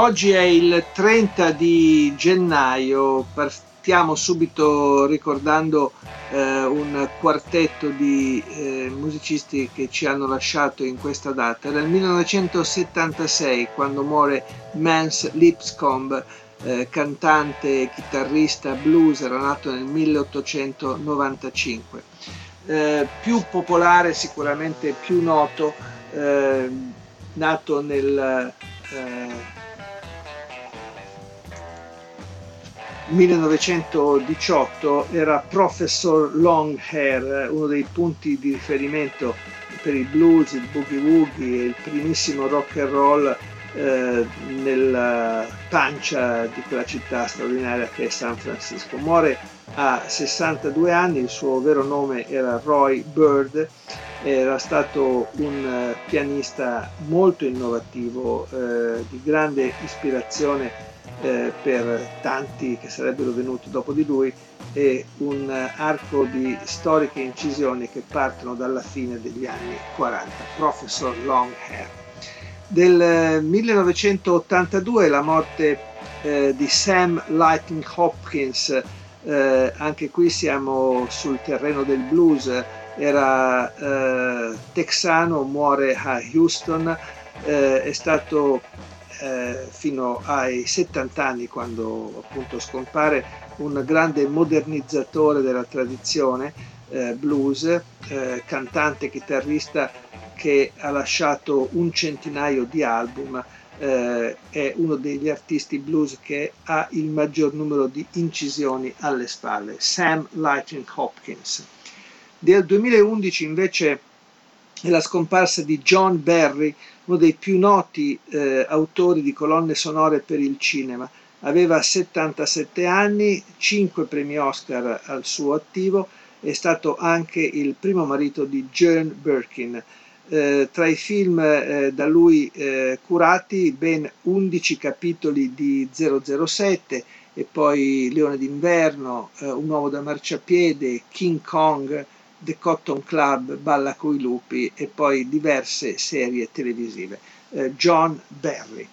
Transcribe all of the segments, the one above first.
Oggi è il 30 di gennaio, partiamo subito ricordando eh, un quartetto di eh, musicisti che ci hanno lasciato in questa data. Era il 1976 quando muore Mance Lipscomb, eh, cantante e chitarrista blues, era nato nel 1895. Eh, più popolare, sicuramente più noto, eh, nato nel 1918 era Professor Longhair, uno dei punti di riferimento per il blues, il boogie woogie e il primissimo rock and roll eh, nella pancia di quella città straordinaria che è San Francisco. Muore a 62 anni, il suo vero nome era Roy Bird, era stato un eh, pianista molto innovativo, eh, di grande ispirazione eh, per tanti che sarebbero venuti dopo di lui e un arco di storiche incisioni che partono dalla fine degli anni 40, Professor Longhair. Del 1982 la morte eh, di Sam Lightning Hopkins, eh, anche qui siamo sul terreno del blues, era eh, texano, muore a Houston, eh, è stato eh, fino ai 70 anni quando appunto scompare un grande modernizzatore della tradizione eh, blues, eh, cantante, chitarrista che ha lasciato un centinaio di album, eh, è uno degli artisti blues che ha il maggior numero di incisioni alle spalle, Sam Lightning Hopkins. Del 2011 invece la scomparsa di John Barry, uno dei più noti eh, autori di colonne sonore per il cinema. Aveva 77 anni, 5 premi Oscar al suo attivo, è stato anche il primo marito di Jane Birkin. Eh, tra i film eh, da lui eh, curati ben 11 capitoli di 007 e poi Leone d'inverno, eh, Un uomo da marciapiede, King Kong, The Cotton Club, Balla coi lupi e poi diverse serie televisive. Eh, John Barry.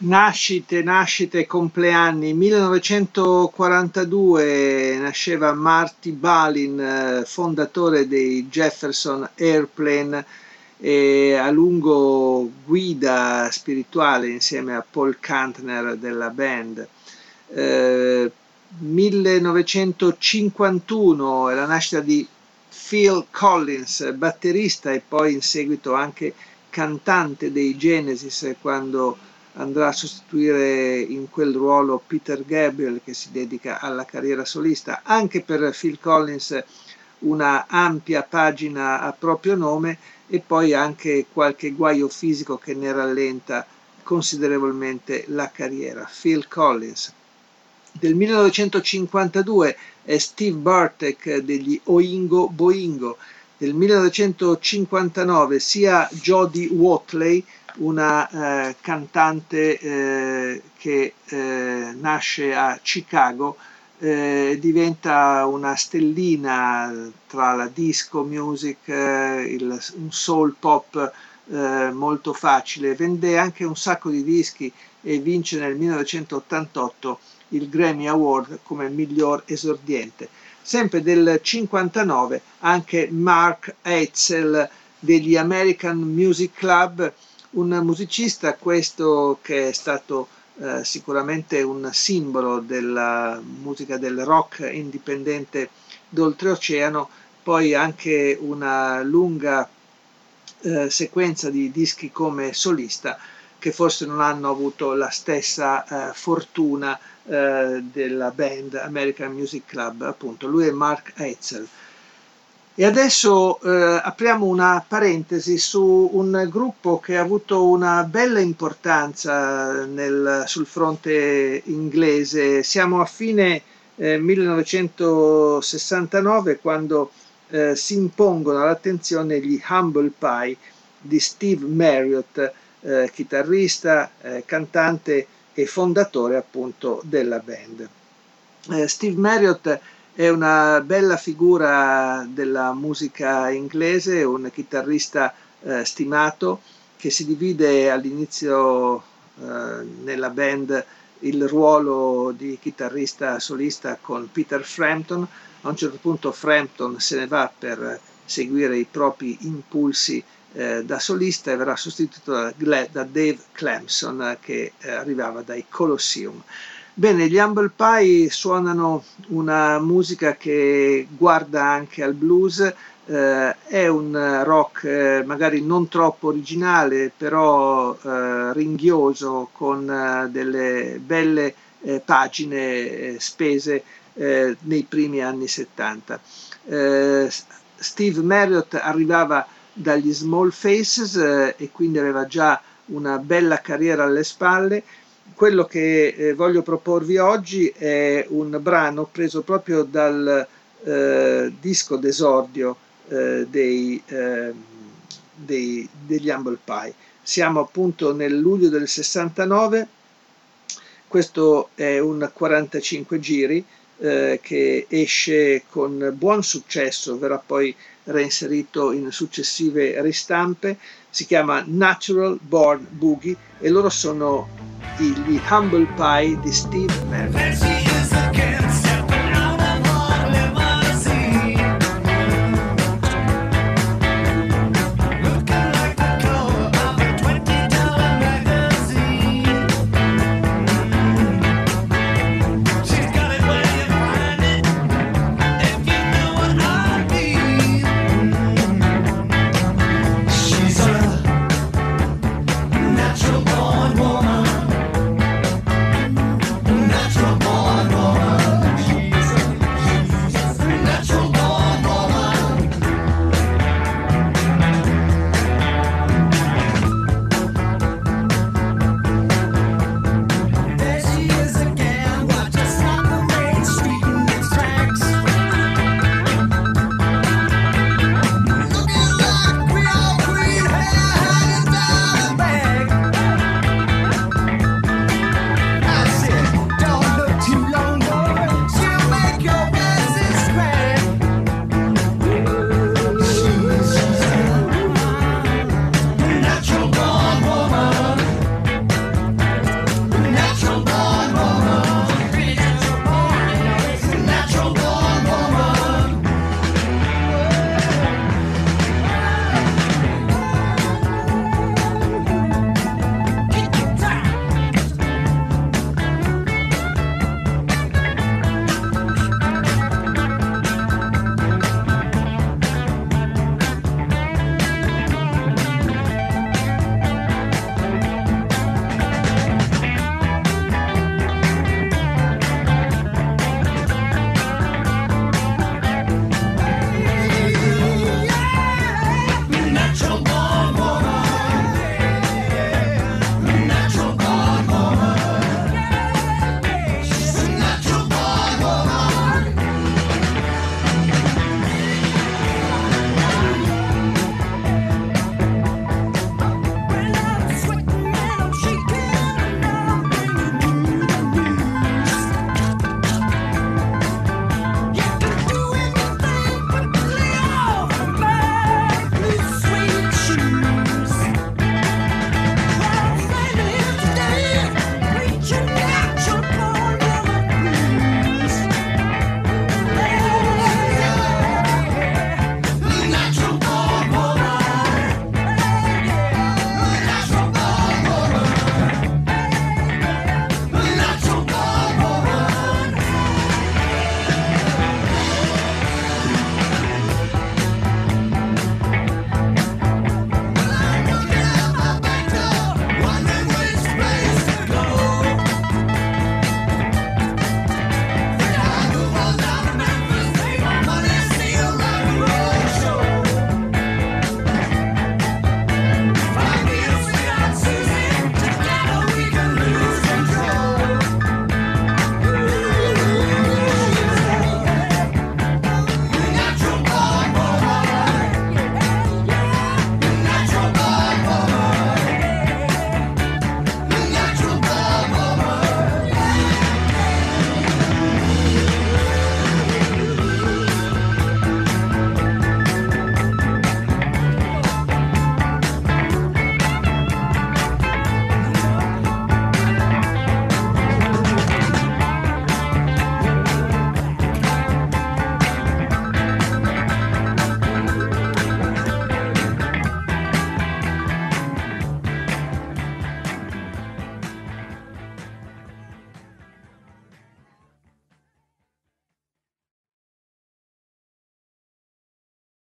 Nascite, nascite, compleanni. 1942 nasceva Marty Balin, eh, fondatore dei Jefferson Airplane e a lungo guida spirituale insieme a Paul Kantner della band. Eh, 1951 è la nascita di Phil Collins, batterista e poi in seguito anche cantante dei Genesis quando andrà a sostituire in quel ruolo Peter Gabriel che si dedica alla carriera solista. Anche per Phil Collins una ampia pagina a proprio nome e poi anche qualche guaio fisico che ne rallenta considerevolmente la carriera. Phil Collins del 1952 è Steve Bartek degli Oingo Boingo, del 1959 sia Jodie Watley, una eh, cantante eh, che eh, nasce a Chicago, eh, diventa una stellina tra la disco music, eh, il, un soul pop eh, molto facile, vende anche un sacco di dischi e vince nel 1988 il Grammy Award come miglior esordiente. Sempre del 59 anche Mark Eitzel degli American Music Club, un musicista questo che è stato eh, sicuramente un simbolo della musica del rock indipendente d'oltreoceano, poi anche una lunga eh, sequenza di dischi come solista che forse non hanno avuto la stessa eh, fortuna eh, della band American Music Club, appunto, lui è Mark Eitzel. E adesso eh, apriamo una parentesi su un gruppo che ha avuto una bella importanza nel, sul fronte inglese. Siamo a fine eh, 1969 quando eh, si impongono all'attenzione gli Humble Pie di Steve Marriott, eh, chitarrista, eh, cantante e fondatore appunto della band. Eh, Steve Marriott è una bella figura della musica inglese, un chitarrista eh, stimato che si divide all'inizio eh, nella band il ruolo di chitarrista solista con Peter Frampton. A un certo punto Frampton se ne va per seguire i propri impulsi eh, da solista e verrà sostituito da, da Dave Clemson che eh, arrivava dai Colosseum. Bene, gli Humble Pie suonano una musica che guarda anche al blues, eh, è un rock eh, magari non troppo originale, però eh, ringhioso con delle belle pagine spese nei primi anni 70. Steve Marriott arrivava dagli Small Faces e quindi aveva già una bella carriera alle spalle quello che eh, voglio proporvi oggi è un brano preso proprio dal eh, disco d'esordio eh, dei, ehm, dei, degli Humble Pie. Siamo appunto nel luglio del 69, questo è un 45 giri eh, che esce con buon successo, verrà poi reinserito in successive ristampe, si chiama Natural Born Boogie e loro sono gli Humble Pie di Steve Merritt.